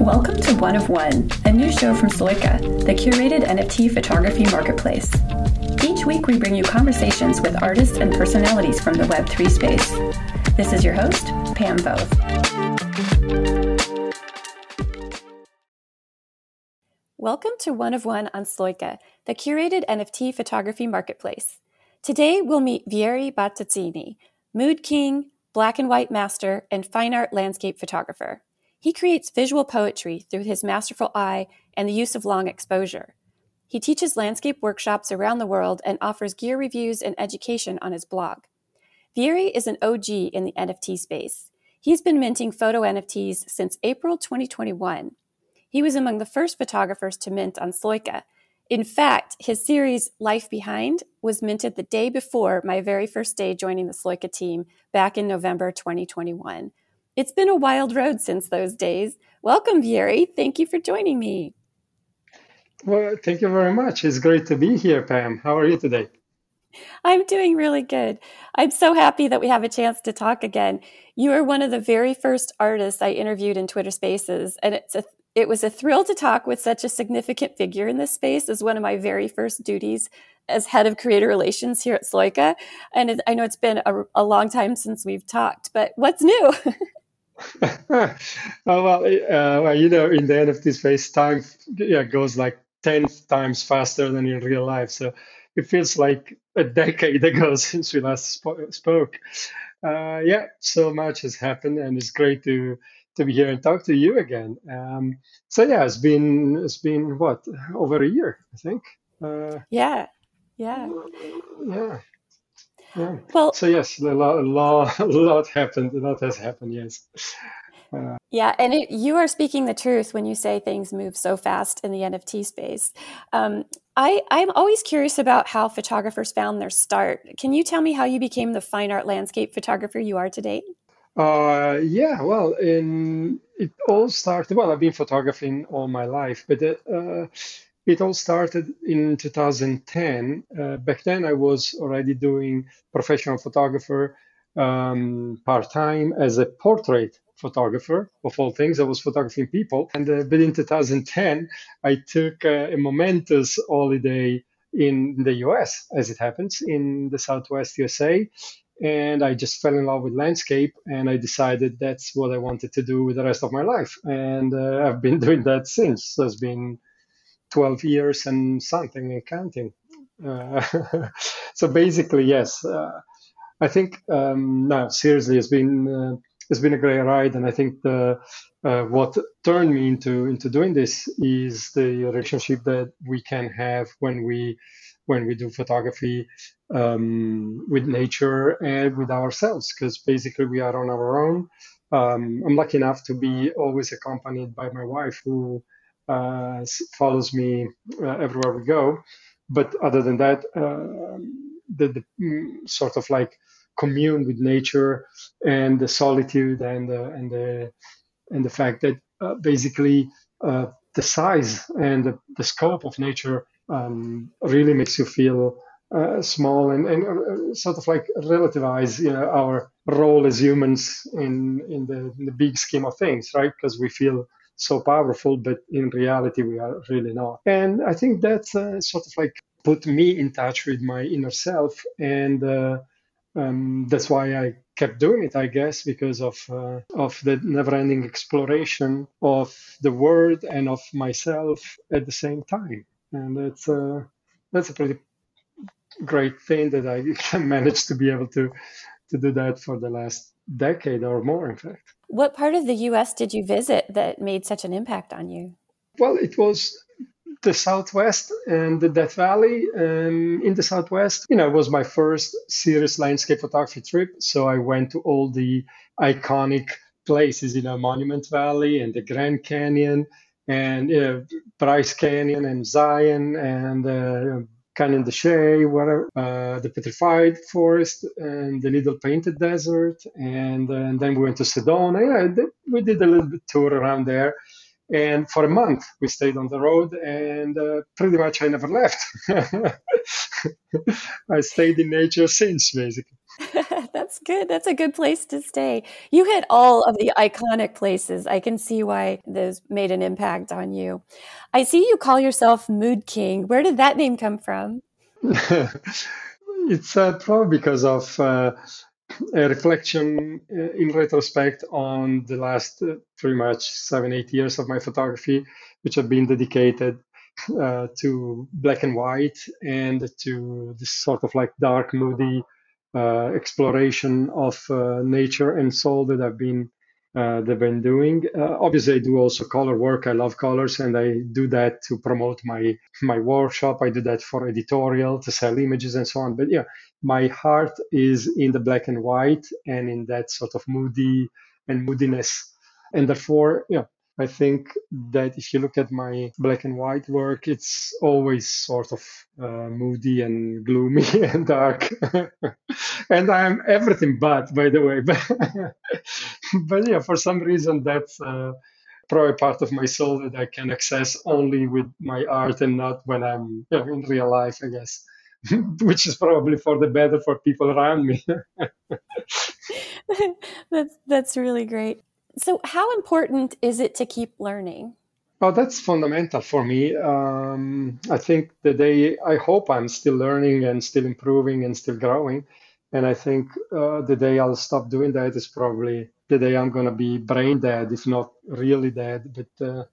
Welcome to One of One, a new show from Sloika, the curated NFT photography marketplace. Each week, we bring you conversations with artists and personalities from the Web3 space. This is your host, Pam Voth. Welcome to One of One on Sloika, the curated NFT photography marketplace. Today, we'll meet Vieri Bottazzini, Mood King, black and white master, and fine art landscape photographer. He creates visual poetry through his masterful eye and the use of long exposure. He teaches landscape workshops around the world and offers gear reviews and education on his blog. Vieri is an OG in the NFT space. He's been minting photo NFTs since April 2021. He was among the first photographers to mint on Sloika. In fact, his series Life Behind was minted the day before my very first day joining the Sloika team back in November 2021. It's been a wild road since those days. Welcome, Vieri. Thank you for joining me. Well, thank you very much. It's great to be here, Pam. How are you today? I'm doing really good. I'm so happy that we have a chance to talk again. You are one of the very first artists I interviewed in Twitter Spaces, and it's a it was a thrill to talk with such a significant figure in this space as one of my very first duties as head of creator relations here at Sloika. And it, I know it's been a, a long time since we've talked, but what's new? oh, well, uh, well, you know, in the NFT space, time yeah, goes like 10 times faster than in real life. So it feels like a decade ago since we last sp- spoke. Uh, yeah, so much has happened, and it's great to to be here and talk to you again. Um, so yeah, it's been it's been what over a year, I think. Uh, yeah, yeah, yeah. Yeah. Well, so yes, a lot, a lot, a lot happened. A lot has happened. Yes. Uh, yeah, and it, you are speaking the truth when you say things move so fast in the NFT space. Um, I, I'm always curious about how photographers found their start. Can you tell me how you became the fine art landscape photographer you are today? Uh, yeah, well, in, it all started. Well, I've been photographing all my life, but uh, it all started in 2010. Uh, back then, I was already doing professional photographer um, part time as a portrait photographer of all things. I was photographing people, and uh, but in 2010, I took a momentous holiday in the U.S. as it happens in the Southwest USA, and I just fell in love with landscape, and I decided that's what I wanted to do with the rest of my life, and uh, I've been doing that since. So it's been 12 years and something and counting. Uh, so basically, yes, uh, I think um, no, seriously, it's been uh, it's been a great ride, and I think the uh, what turned me into into doing this is the relationship that we can have when we when we do photography um, with nature and with ourselves, because basically we are on our own. Um, I'm lucky enough to be always accompanied by my wife, who uh, follows me uh, everywhere we go. But other than that, uh, the, the mm, sort of like commune with nature and the solitude and the, and the and the fact that uh, basically uh, the size and the, the, scope of nature um, really makes you feel uh, small and, and sort of like relativize you know, our role as humans in in the, in the big scheme of things, right? Because we feel so powerful, but in reality, we are really not. And I think that's uh, sort of like put me in touch with my inner self. And uh, um, that's why I kept doing it, I guess, because of uh, of the never-ending exploration of the world and of myself at the same time. And that's uh, that's a pretty great thing that I managed to be able to to do that for the last decade or more, in fact. What part of the US did you visit that made such an impact on you? Well, it was the Southwest and the Death Valley. Um, in the Southwest, you know, it was my first serious landscape photography trip. So I went to all the iconic places, you know, Monument Valley and the Grand Canyon and you know, Bryce Canyon and Zion and uh, Canyon de Chelly, where, uh, the Petrified Forest, and the Little Painted Desert, and, uh, and then we went to Sedona. Yeah, we did a little bit tour around there. And for a month, we stayed on the road, and uh, pretty much I never left. I stayed in nature since, basically. That's good. That's a good place to stay. You hit all of the iconic places. I can see why those made an impact on you. I see you call yourself Mood King. Where did that name come from? it's uh, probably because of uh, a reflection uh, in retrospect on the last uh, pretty much seven, eight years of my photography, which have been dedicated uh, to black and white and to this sort of like dark, moody exploration of uh, nature and soul that I've been uh, they've been doing. Uh, obviously, I do also color work. I love colors, and I do that to promote my my workshop. I do that for editorial to sell images and so on. But yeah, my heart is in the black and white and in that sort of moody and moodiness, and therefore, yeah, I think that if you look at my black and white work, it's always sort of uh, moody and gloomy and dark. and I'm everything but, by the way. but yeah, for some reason, that's uh, probably part of my soul that I can access only with my art and not when I'm you know, in real life, I guess. Which is probably for the better for people around me. that's that's really great. So, how important is it to keep learning? Well, that's fundamental for me. Um, I think the day I hope I'm still learning and still improving and still growing. And I think uh, the day I'll stop doing that is probably the day I'm going to be brain dead, if not really dead. But uh,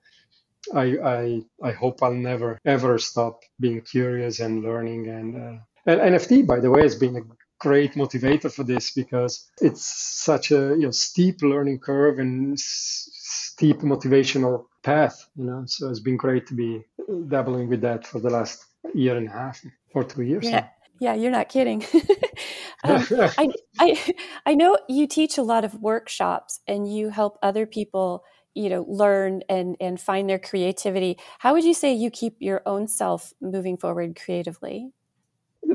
I, I, I hope I'll never ever stop being curious and learning. And, uh, and NFT, by the way, has been a great motivator for this because it's such a you know, steep learning curve and s- steep motivational path. You know, so it's been great to be dabbling with that for the last year and a half or two years. Yeah. Yeah, you're not kidding. um, I, I, I know you teach a lot of workshops and you help other people, you know, learn and, and find their creativity. How would you say you keep your own self moving forward creatively?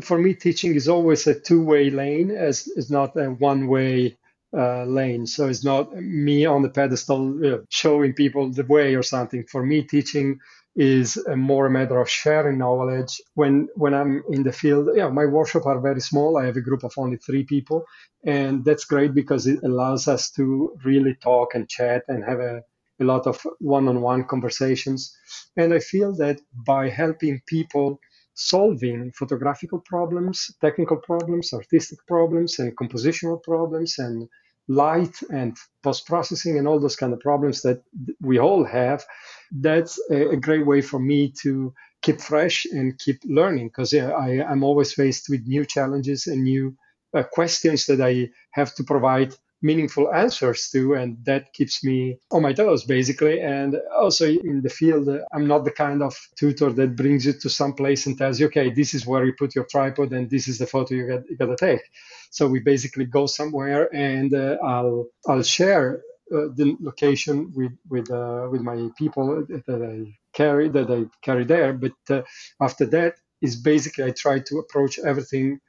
For me, teaching is always a two-way lane, as it's not a one-way uh, lane. So it's not me on the pedestal showing people the way or something. For me, teaching is a more a matter of sharing knowledge. When when I'm in the field, yeah, my workshop are very small. I have a group of only three people, and that's great because it allows us to really talk and chat and have a a lot of one-on-one conversations. And I feel that by helping people solving photographical problems, technical problems, artistic problems, and compositional problems, and light and post processing, and all those kind of problems that we all have. That's a, great way for me to keep fresh and keep learning because I'm always faced with new challenges and new uh, questions that I have to provide meaningful answers to and that keeps me on my toes basically and also in the field i'm not the kind of tutor that brings you to some place and tells you okay this is where you put your tripod and this is the photo you got, you got to take so we basically go somewhere and uh, i'll i'll share uh, the location with with uh, with my people that I carry that I carry there. But uh, after that is basically I try to approach everything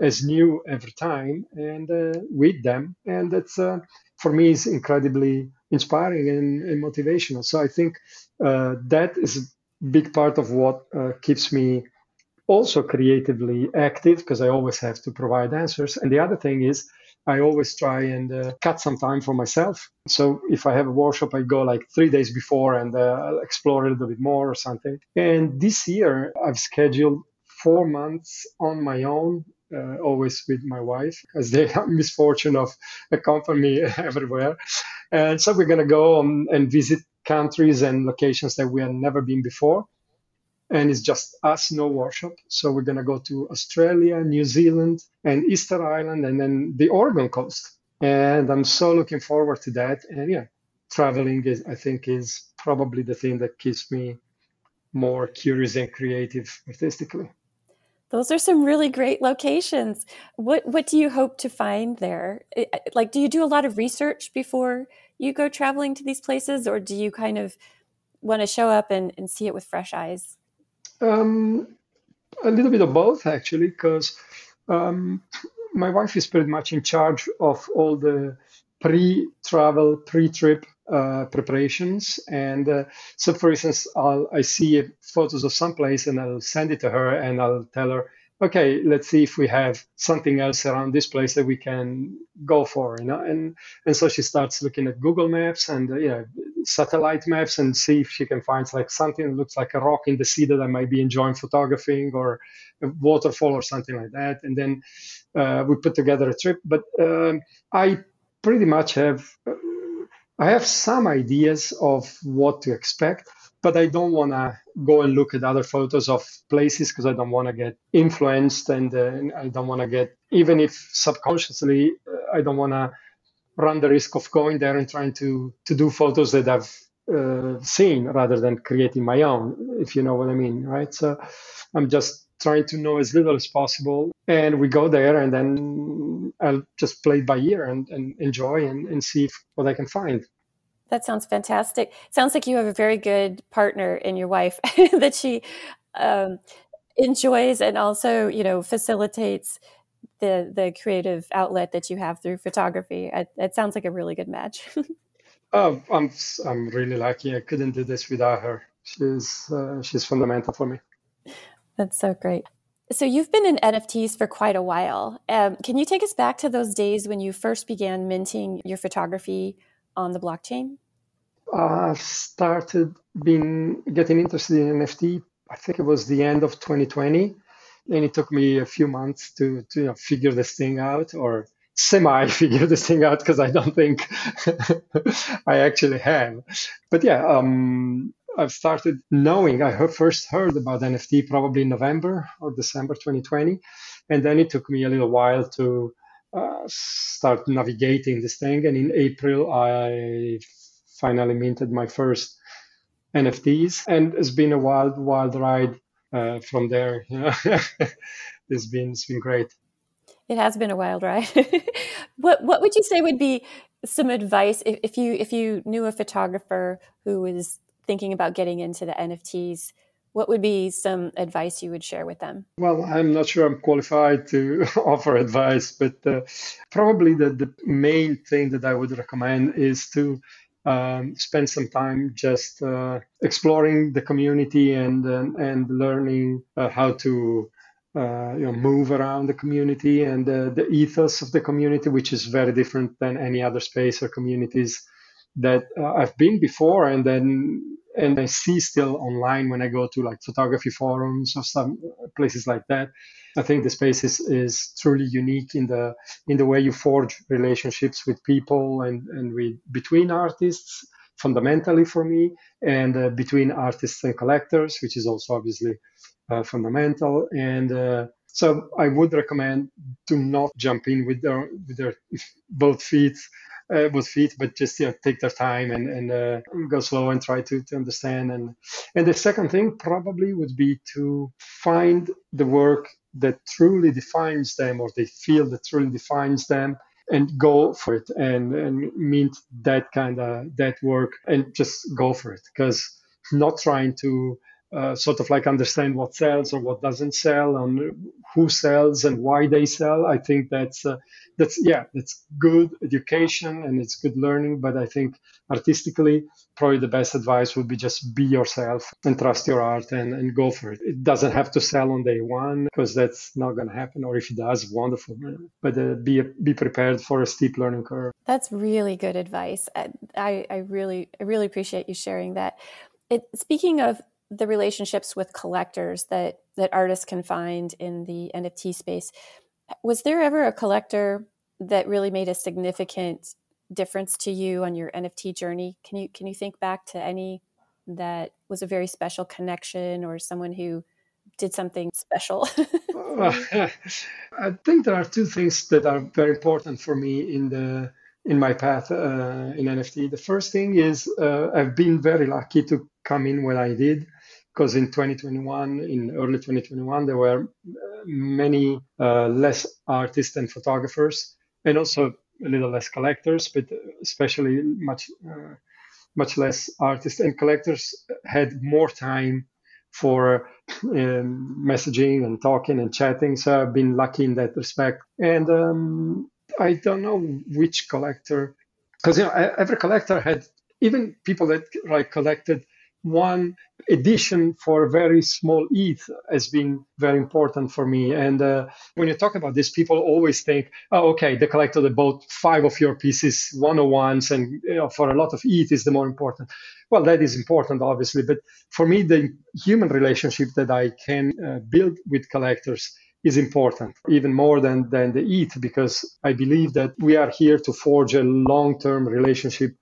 as new every time and uh, with them and that's uh, for me is incredibly inspiring and, and, motivational so i think uh, that is a big part of what uh, keeps me also creatively active because i always have to provide answers and the other thing is I always try and uh, cut some time for myself. So if I have a workshop, I go like three days before and uh, explore a little bit more or something. And this year, I've scheduled four months on my own uh, always with my wife, as they have misfortune of accompany everywhere. And so we're going to go on and visit countries and locations that we have never been before. And it's just us, no workshop. So we're going to go to Australia, New Zealand, and Easter Island, and then the Oregon coast. And I'm so looking forward to that. And yeah, traveling is, I think, is probably the thing that keeps me more curious and creative artistically. Those are some really great locations. What what do you hope to find there? Like, do you do a lot of research before you go traveling to these places, or do you kind of want to show up and, and see it with fresh eyes? Um, a little bit of both, actually, because um, my wife is pretty much in charge of all the pre-travel, pre-trip uh, preparations. And uh, so, for instance, I'll, I see photos of some place and I'll send it to her and I'll tell her, okay, let's see if we have something else around this place that we can go for, you know. And and so she starts looking at Google Maps and uh, you know satellite maps and see if she can find like something that looks like a rock in the sea that I might be enjoying photographing or a waterfall or something like that. And then uh, we put together a trip. But um, I pretty much have I have some ideas of what to expect but I don't want to go and look at other photos of places because I don't want to get influenced and, uh, I don't want to get, even if subconsciously, uh, I don't want to run the risk of going there and trying to, to do photos that I've uh, seen rather than creating my own, if you know what I mean, right? So I'm just trying to know as little as possible. And we go there and then I'll just play it by ear and, and enjoy and, and see if, what I can find. That sounds fantastic. Sounds like you have a very good partner in your wife that she um, enjoys and also, you know, facilitates the the creative outlet that you have through photography. It, it sounds like a really good match. oh, I'm I'm really lucky. I couldn't do this without her. She's uh, she's fundamental for me. That's so great. So you've been in NFTs for quite a while. Um, can you take us back to those days when you first began minting your photography on the blockchain? I started being getting interested in NFT. I think it was the end of 2020, and it took me a few months to to you know, figure this thing out, or semi figure this thing out because I don't think I actually have. But yeah, um, I've started knowing. I first heard about NFT probably in November or December 2020, and then it took me a little while to uh, start navigating this thing. And in April, I finally minted my first NFTs, and it's been a wild, wild ride uh, from there. it's been it's been great. It has been a wild ride. what what would you say would be some advice if, if you if you knew a photographer who was thinking about getting into the NFTs? what would be some advice you would share with them? Well, I'm not sure I'm qualified to offer advice, but uh, probably the, the main thing that I would recommend is to um, spend some time just uh, exploring the community and and, and learning uh, how to uh, you know move around the community and the ethos of the community, which is very different than any other space or communities that uh, I've been before, and then and I see still online when I go to like photography forums or some places like that. I think the space is, is truly unique in the in the way you forge relationships with people and and with between artists fundamentally for me and uh, between artists and collectors, which is also obviously uh, fundamental and. Uh, so I would recommend to not jump in with their with their both feet uh, with feet, but just you know, take their time and, and uh, go slow and try to, to understand. And and the second thing probably would be to find the work that truly defines them, or they feel that truly defines them, and go for it and and mint that kind of that work and just go for it because not trying to uh, sort of like understand what sells or what doesn't sell and who sells and why they sell. I think that's uh, that's yeah, that's good education and it's good learning. But I think artistically, probably the best advice would be just be yourself and trust your art and, and go for it. It doesn't have to sell on day one because that's not going to happen. Or if it does, wonderful. But uh, be be prepared for a steep learning curve. That's really good advice. I I really I really appreciate you sharing that. It, speaking of the relationships with collectors that that artists can find in the NFT space. Was there ever a collector that really made a significant difference to you on your NFT journey? Can you can you think back to any that was a very special connection or someone who did something special? I think there are two things that are very important for me in the in my path uh, in NFT. The first thing is uh, I've been very lucky to come in when I did because in 2021, in early 2021, there were uh, many uh, less artists and photographers, and also a little less collectors, but especially much uh, much less artists and collectors had more time for um, messaging and talking and chatting. So I've been lucky in that respect. And um, I don't know which collector, because you know every collector had even people that like collected one edition for a very small ETH has been very important for me. And uh, when you talk about this, people always think, oh, okay, the collector that bought five of your pieces, 101s, and you know, for a lot of ETH is the more important. Well, that is important, obviously. But for me, the human relationship that I can uh, build with collectors is important, even more than, than the ETH, because I believe that we are here to forge a long term relationship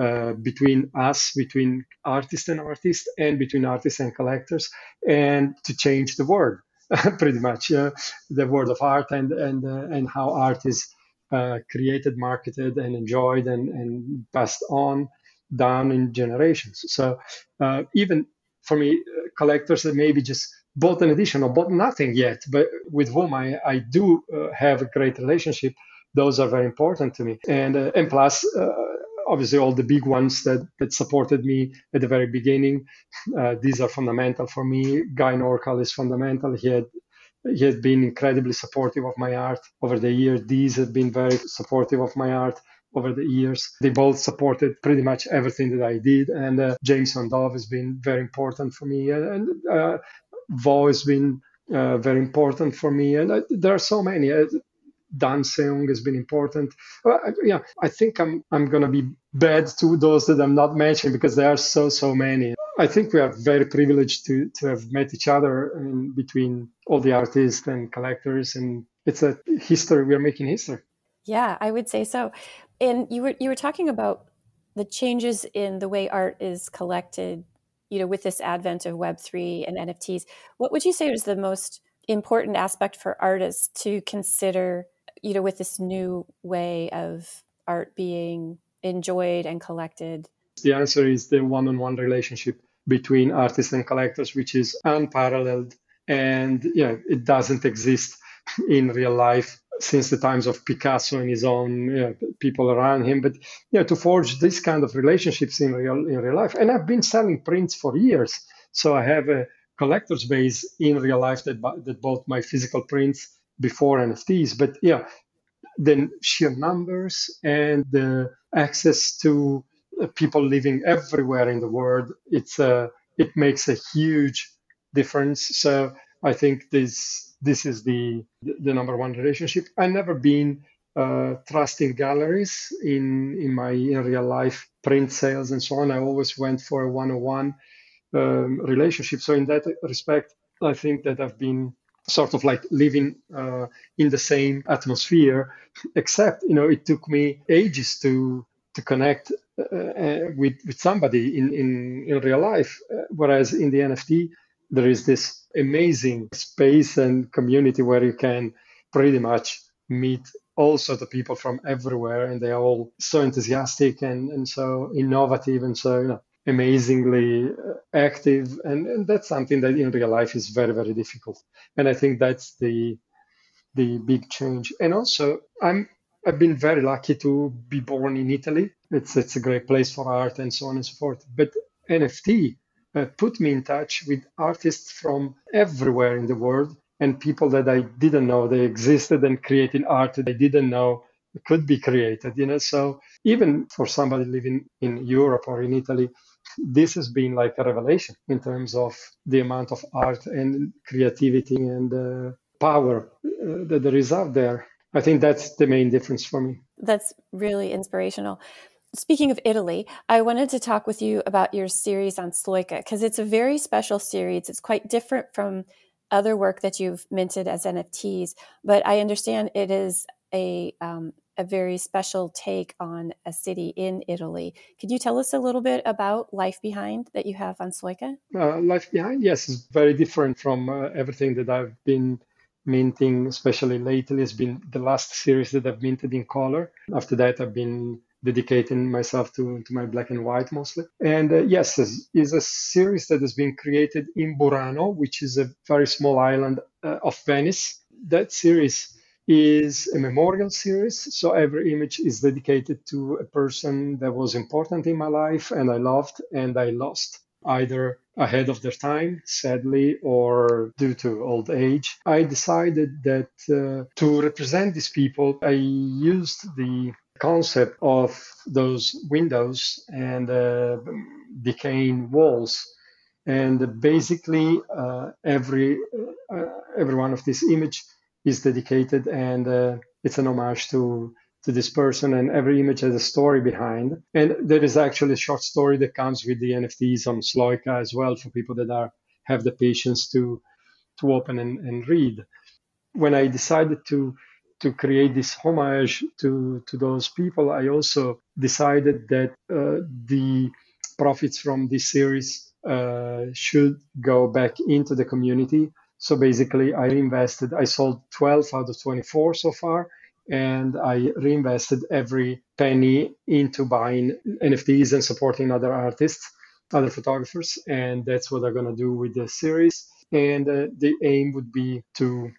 uh, between us, between artist and artist, and between artists and collectors, and to change the world, pretty much uh, the world of art and and uh, and how art is uh, created, marketed, and enjoyed, and and passed on down in generations. So uh, even for me, collectors that maybe just bought an edition or bought nothing yet, but with whom I, I do have a great relationship, those are very important to me. And and plus, obviously all the big ones that, that supported me at the very beginning. Uh, these are fundamental for me. Guy Norcal is fundamental. He had he had been incredibly supportive of my art over the years. These have been very supportive of my art over the years. They both supported pretty much everything that I did. And uh, Jameson Dove has been very important for me. And uh, Vo has been uh, very important for me. And uh, there are so many. Uh, Dan Seung has been important. Well, yeah, I think I'm I'm gonna be bad to those that I'm not mentioning because there are so so many. I think we are very privileged to to have met each other between all the artists and collectors, and it's a history. We are making history. Yeah, I would say so. And you were you were talking about the changes in the way art is collected. You know, with this advent of Web three and NFTs, what would you say is the most important aspect for artists to consider you know, with this new way of art being enjoyed and collected? The answer is the one on one relationship between artists and collectors, which is unparalleled. And yeah, it doesn't exist in real life since the times of Picasso and his own you know, people around him. But yeah, to forge this kind of relationships in real in real life. And I've been selling prints for years, so I have a collector's base in real life that that bought my physical prints before NFTs. But yeah, the sheer numbers and the access to uh, people living everywhere in the world, it's a, uh, it makes a huge difference. So I think this this is the the number one relationship. I've never been uh, trusting galleries in in my in real life print sales and so on. I always went for a one-on-one um, relationship. So in that respect, I think that I've been sort of like living uh, in the same atmosphere except you know it took me ages to to connect uh, uh, with with somebody in in, in real life. Uh, whereas in the nft there is this amazing space and community where you can pretty much meet all sorts of people from everywhere and they're all so enthusiastic and, and so innovative and so you know amazingly uh, active and, and that's something that in real life is very very difficult. And i think that's the the big change. And also i'm i've been very lucky to be born in italy. It's it's a great place for art and so on and so forth. But nft uh, put me in touch with artists from everywhere in the world and people that i didn't know they existed and creating art that i didn't know could be created you know? So even for somebody living in europe or in italy this has been like a revelation in terms of the amount of art and creativity and uh, power uh, that there is out there. I think that's the main difference for me. That's really inspirational. Speaking of Italy, I wanted to talk with you about your series on Sloika because it's a very special series. It's quite different from other work that you've minted as NFTs, but I understand it is a um, a very special take on a city in Italy. Could you tell us a little bit about Life Behind that you have on Sloika? Uh, Life Behind, yes, is very different from uh, everything that I've been minting, especially lately. It's been the last series that I've minted in color. After that, I've been dedicating myself to, to my black and white mostly. And uh, yes, is a series that has been created in Burano, which is a very small island uh, of Venice. That series is a memorial series. So every image is dedicated to a person that was important in my life and I loved and I lost either ahead of their time, sadly, or due to old age. I decided that uh, to represent these people, I used the concept of those windows and uh, decaying walls. And basically, uh, every uh, every one of these image is dedicated, and uh, it's an homage to to this person. And every image has a story behind. And there is actually a short story that comes with the NFTs on Sloika as well for people that are have the patience to to open and, and read. When I decided to to create this homage to, to those people, I also decided that uh, the profits from this series uh, should go back into the community. So basically, I reinvested, I sold 12 out of 24 so far, and I reinvested every penny into buying NFTs and supporting other artists, other photographers. And that's what I'm going to do with the series. And uh, the aim would be to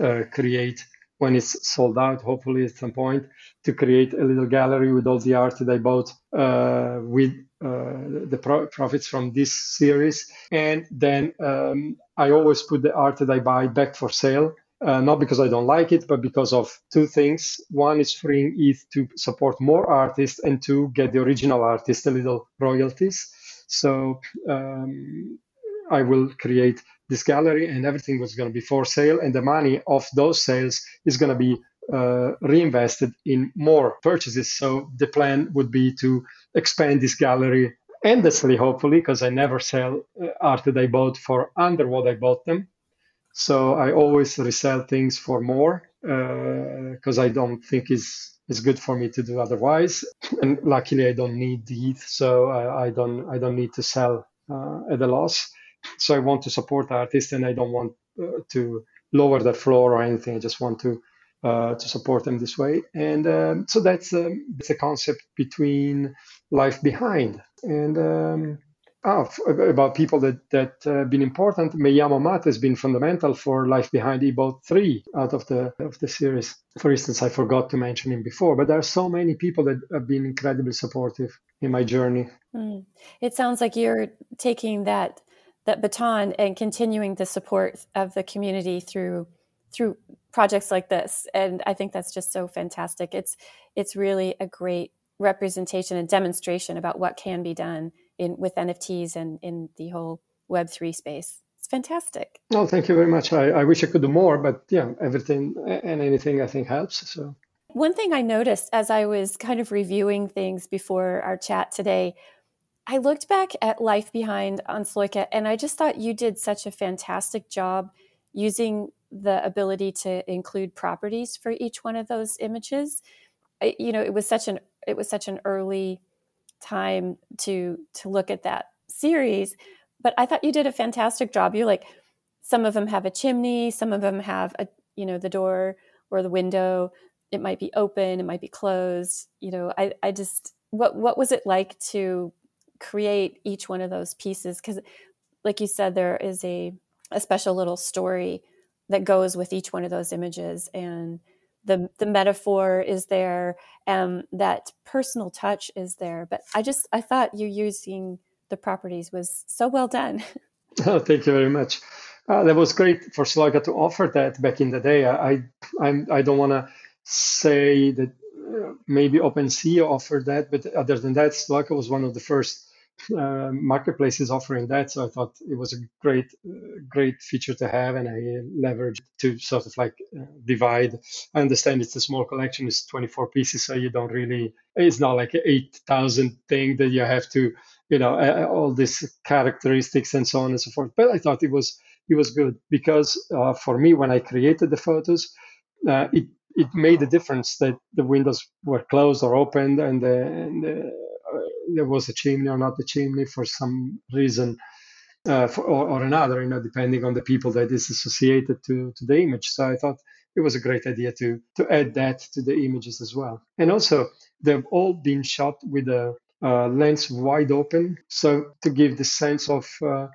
uh, create when it's sold out, hopefully at some point, to create a little gallery with all the art that I bought uh, with uh, the pro- profits from this series. And then um, I always put the art that I buy back for sale. Uh, not because I don't like it, but because of two things. One is freeing ETH to support more artists, and two, get the original artist a little royalties. So um, I will create this gallery and everything was going to be for sale and the money of those sales is going to be uh, reinvested in more purchases so the plan would be to expand this gallery endlessly hopefully because i never sell uh, art that i bought for under what i bought them so i always resell things for more because uh, i don't think is is good for me to do otherwise and luckily i don't need the eth so I, I don't i don't need to sell uh, at a loss so I want to support artists, and I don't want uh, to lower the floor or anything. I just want to uh, to support them this way. And um, so that's um, that's a concept between life behind and um, oh, about people that that uh, been important. Meyamo Mat has been fundamental for life behind. He bought three out of the of the series. For instance, I forgot to mention him before, but there are so many people that have been incredibly supportive in my journey. Mm. It sounds like you're taking that that baton and continuing the support of the community through through projects like this and i think that's just so fantastic it's it's really a great representation and demonstration about what can be done in with nfts and in the whole web3 space. It's fantastic. Oh thank you very much. I, I wish i could do more but yeah everything and anything i think helps so. One thing i noticed as i was kind of reviewing things before our chat today I looked back at Life Behind on Sloika and I just thought you did such a fantastic job using the ability to include properties for each one of those images. You know, it was such an it was such an early time to to look at that series, but I thought you did a fantastic job. You're like some of them have a chimney, some of them have a you know the door or the window. It might be open, it might be closed. You know, I I just what what was it like to create each one of those pieces because like you said there is a, a special little story that goes with each one of those images and the the metaphor is there and that personal touch is there. But i just i thought you using the properties was so well done. Oh, thank you very much. Uh, that was great for Sloika to offer that back in the day. I i, I don't want to say that uh, maybe OpenSea offered that but other than that Sloika was one of the first uh, marketplaces offering that. So I thought it was a great, great feature to have, and I leveraged to sort of like uh, divide. I understand it's a small collection; it's 24 pieces, so you don't really. It's not like an 8,000 thing that you have to, you know, all these characteristics and so on and so forth. But I thought it was it was good because uh, for me, when I created the photos, uh, it it made a difference that the windows were closed or opened and the, and the there was a chimney or not a chimney for some reason uh, for, or, or, another, you know, depending on the people that is associated to, to the image. So I thought it was a great idea to to add that to the images as well. And also, they've all been shot with a uh, lens wide open, so to give the sense of uh,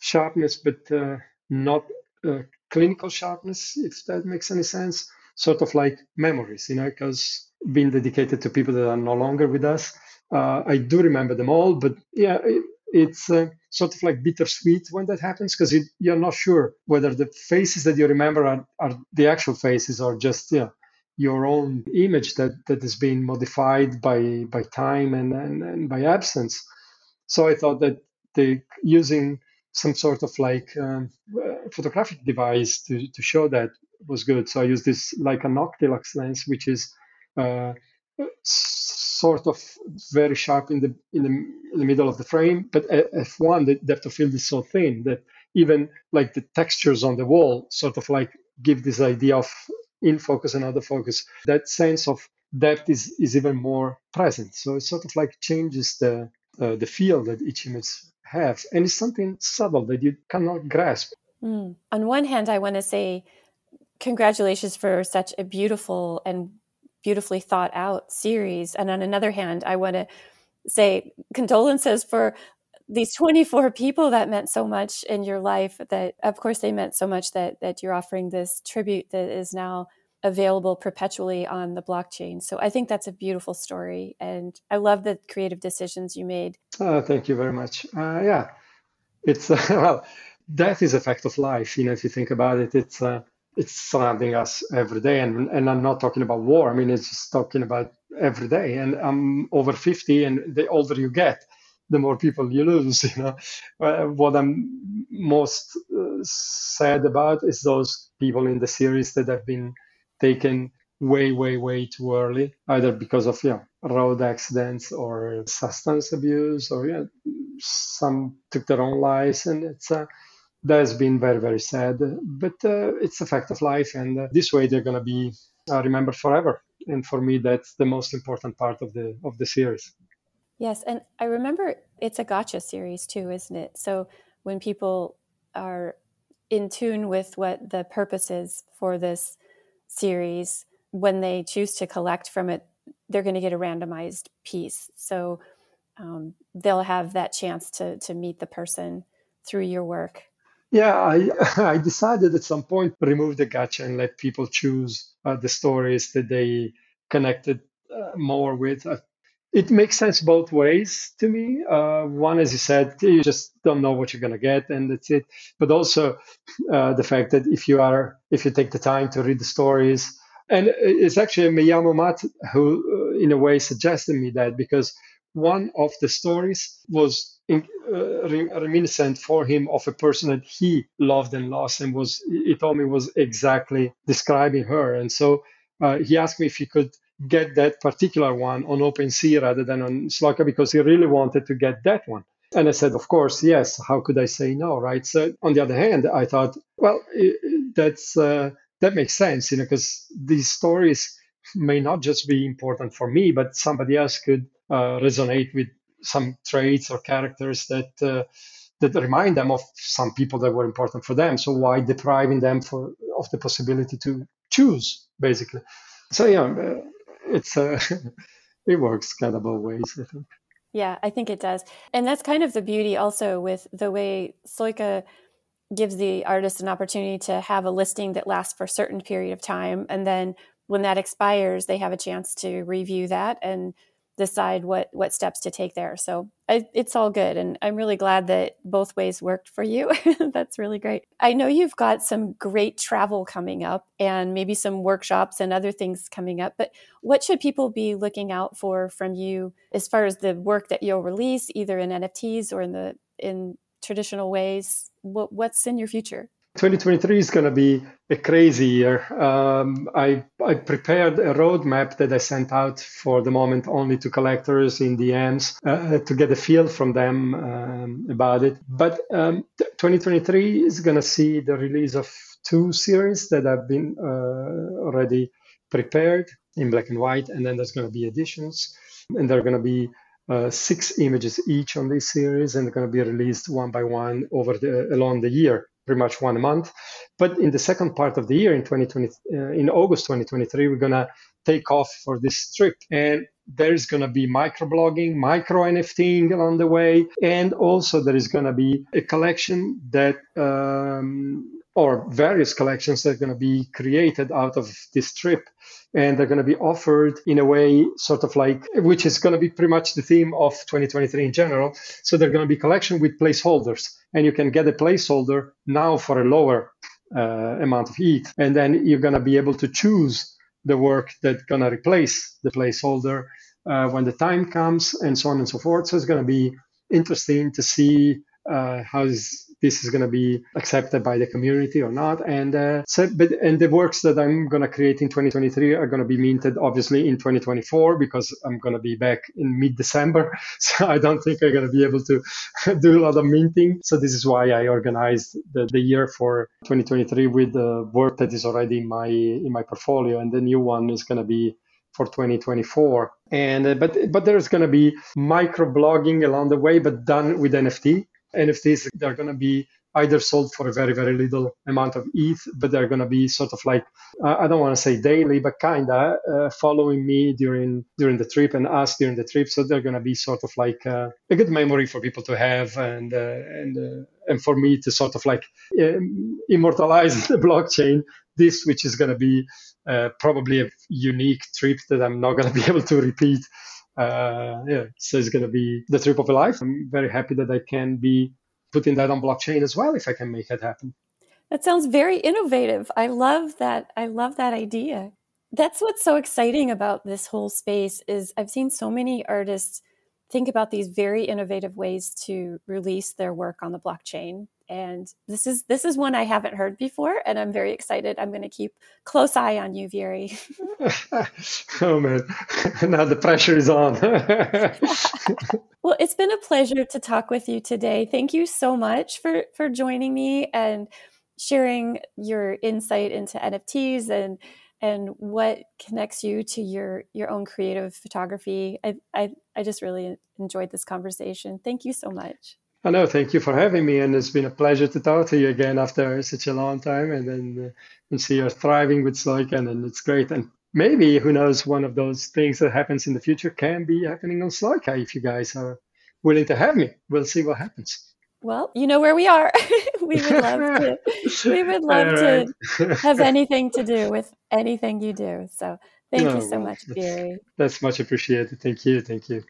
sharpness, but uh, not uh, clinical sharpness, if that makes any sense. Sort of like memories, you know, because being dedicated to people that are no longer with us, uh, I do remember them all, but yeah, it, it's uh, sort of like bittersweet when that happens because you're not sure whether the faces that you remember are, are the actual faces or just yeah your own image that, that has been modified by, by time and, and, and by absence. So I thought that the using some sort of like um, photographic device to, to show that was good. So I used this like a Noctilux lens, which is uh, sort of very sharp in the in the, in the middle of the frame, but f1 the depth of field is so thin that even like the textures on the wall sort of like give this idea of in focus and out of focus. That sense of depth is is even more present. So it sort of like changes the uh, the feel that each image has, and it's something subtle that you cannot grasp. Mm. On one hand, I want to say congratulations for such a beautiful and beautifully thought out series. And on another hand, I want to say condolences for these 24 people that meant so much in your life that of course they meant so much that that you're offering this tribute that is now available perpetually on the blockchain. So I think that's a beautiful story, and I love the creative decisions you made. Uh, thank you very much. Uh, yeah, it's uh, well, death is a fact of life. You know, if you think about it, it's uh, it's surrounding us every day, and and I'm not talking about war. I mean, it's just talking about every day. And I'm over 50, and the older you get, the more people you lose. You know, uh, what I'm most uh, sad about is those people in the series that have been taken way, way, way too early, either because of yeah, road accidents or substance abuse, or yeah, some took their own lives, and it's uh, that has been very, very sad. But uh, it's a fact of life, and uh, this way they're going to be uh, remembered forever. And for me, that's the most important part of the of the series. Yes, and I remember it's a gotcha series too, isn't it? So when people are in tune with what the purpose is for this series, when they choose to collect from it, they're going to get a randomized piece. So um, they'll have that chance to to meet the person through your work. Yeah, I, I decided at some point remove the gotcha and let people choose uh, the stories that they connected uh, more with. Uh, it makes sense both ways to me. Uh, one, as you said, you just don't know what you're going to get, and that's it. But also uh, the fact that if you are, if you take the time to read the stories, and it's actually Miyamo Mat who, uh, in a way, suggested me that because one of the stories was in, uh, reminiscent for him of a person that he loved and lost, and was he told me was exactly describing her, and so uh, he asked me if he could get that particular one on OpenSea rather than on Sloika because he really wanted to get that one. And I said, of course, yes. How could I say no, right? So on the other hand, I thought, well, that's uh, that makes sense, you know, because these stories may not just be important for me, but somebody else could resonate with some traits or characters that uh, that remind them of some people that were important for them. So why depriving them for of the possibility to choose, basically? So yeah, uh, it's uh, it works kind of both ways, I think. Yeah, I think it does, and that's kind of the beauty also with the way Sloika gives the artist an opportunity to have a listing that lasts for a certain period of time, and then when that expires, they have a chance to review that and decide what what steps to take there. So I, it's all good, and I'm really glad that both ways worked for you. That's really great. I know you've got some great travel coming up, and maybe some workshops and other things coming up. But what should people be looking out for from you as far as the work that you'll release, either in NFTs or in the in traditional ways? What, what's in your future? 2023 is going to be a crazy year. Um, I, I prepared a roadmap that I sent out for the moment only to collectors in DMs uh, to get a feel from them um, about it. But um, 2023 is going to see the release of two series that have been uh, already prepared in black and white, and then there's going to be editions, and they're going to be uh, six images each on this series, and they're going to be released one by one over the along the year pretty much one month. But in the second part of the year, in 2020, uh, in August 2023, we're gonna take off for this trip, and there's gonna be microblogging, micro NFTing along the way, and also there is gonna be a collection that. Um, or various collections that are going to be created out of this trip and they're going to be offered in a way sort of like which is going to be pretty much the theme of 2023 in general so they're going to be collection with placeholders and you can get a placeholder now for a lower uh, amount of ETH and then you're going to be able to choose the work that's gonna replace the placeholder uh, when the time comes, and so on and so forth. So it's gonna be interesting to see uh, how is this is going to be accepted by the community or not. And uh, so, but and the works that I'm going to create in 2023 are going to be minted obviously in 2024 because I'm going to be back in mid-December. So I don't think I'm going to be able to do a lot of minting. So this is why I organized the, the year for 2023 with the work that is already in my in my portfolio, and the new one is going to be for 2024 and uh, but but there's going to be micro blogging along the way but done with nft NFTs, they're going to be either sold for a very, very little amount of ETH, but they're going to be sort of like, I don't want to say daily, but kind of uh, following me during during the trip and us during the trip. So they're going to be sort of like uh, a good memory for people to have and uh, and uh, and for me to sort of like um, immortalize the blockchain. This, which is going to be uh, probably a unique trip that I'm not going to be able to repeat uh, yeah, so it's going to be the trip of a life. I'm very happy that I can be putting that on blockchain as well if I can make it happen. That sounds very innovative. I love that. I love that idea. That's what's so exciting about this whole space is I've seen so many artists think about these very innovative ways to release their work on the blockchain and this is this is one I haven't heard before, and I'm very excited. I'm going to keep close eye on you, Vieri. oh man, now the pressure is on. well, it's been a pleasure to talk with you today. Thank you so much for for joining me and sharing your insight into NFTs and and what connects you to your your own creative photography. I I, I just really enjoyed this conversation. Thank you so much. I know. Thank you for having me, and it's been a pleasure to talk to you again after such a long time. And then uh, and see you're thriving with Sloika, and it's great. And maybe who knows, one of those things that happens in the future can be happening on Sloika if you guys are willing to have me. We'll see what happens. Well, you know where we are. we would love to. We would love right. to have anything to do with anything you do. So thank no, you so much, Vieri. That's much appreciated. Thank you. Thank you.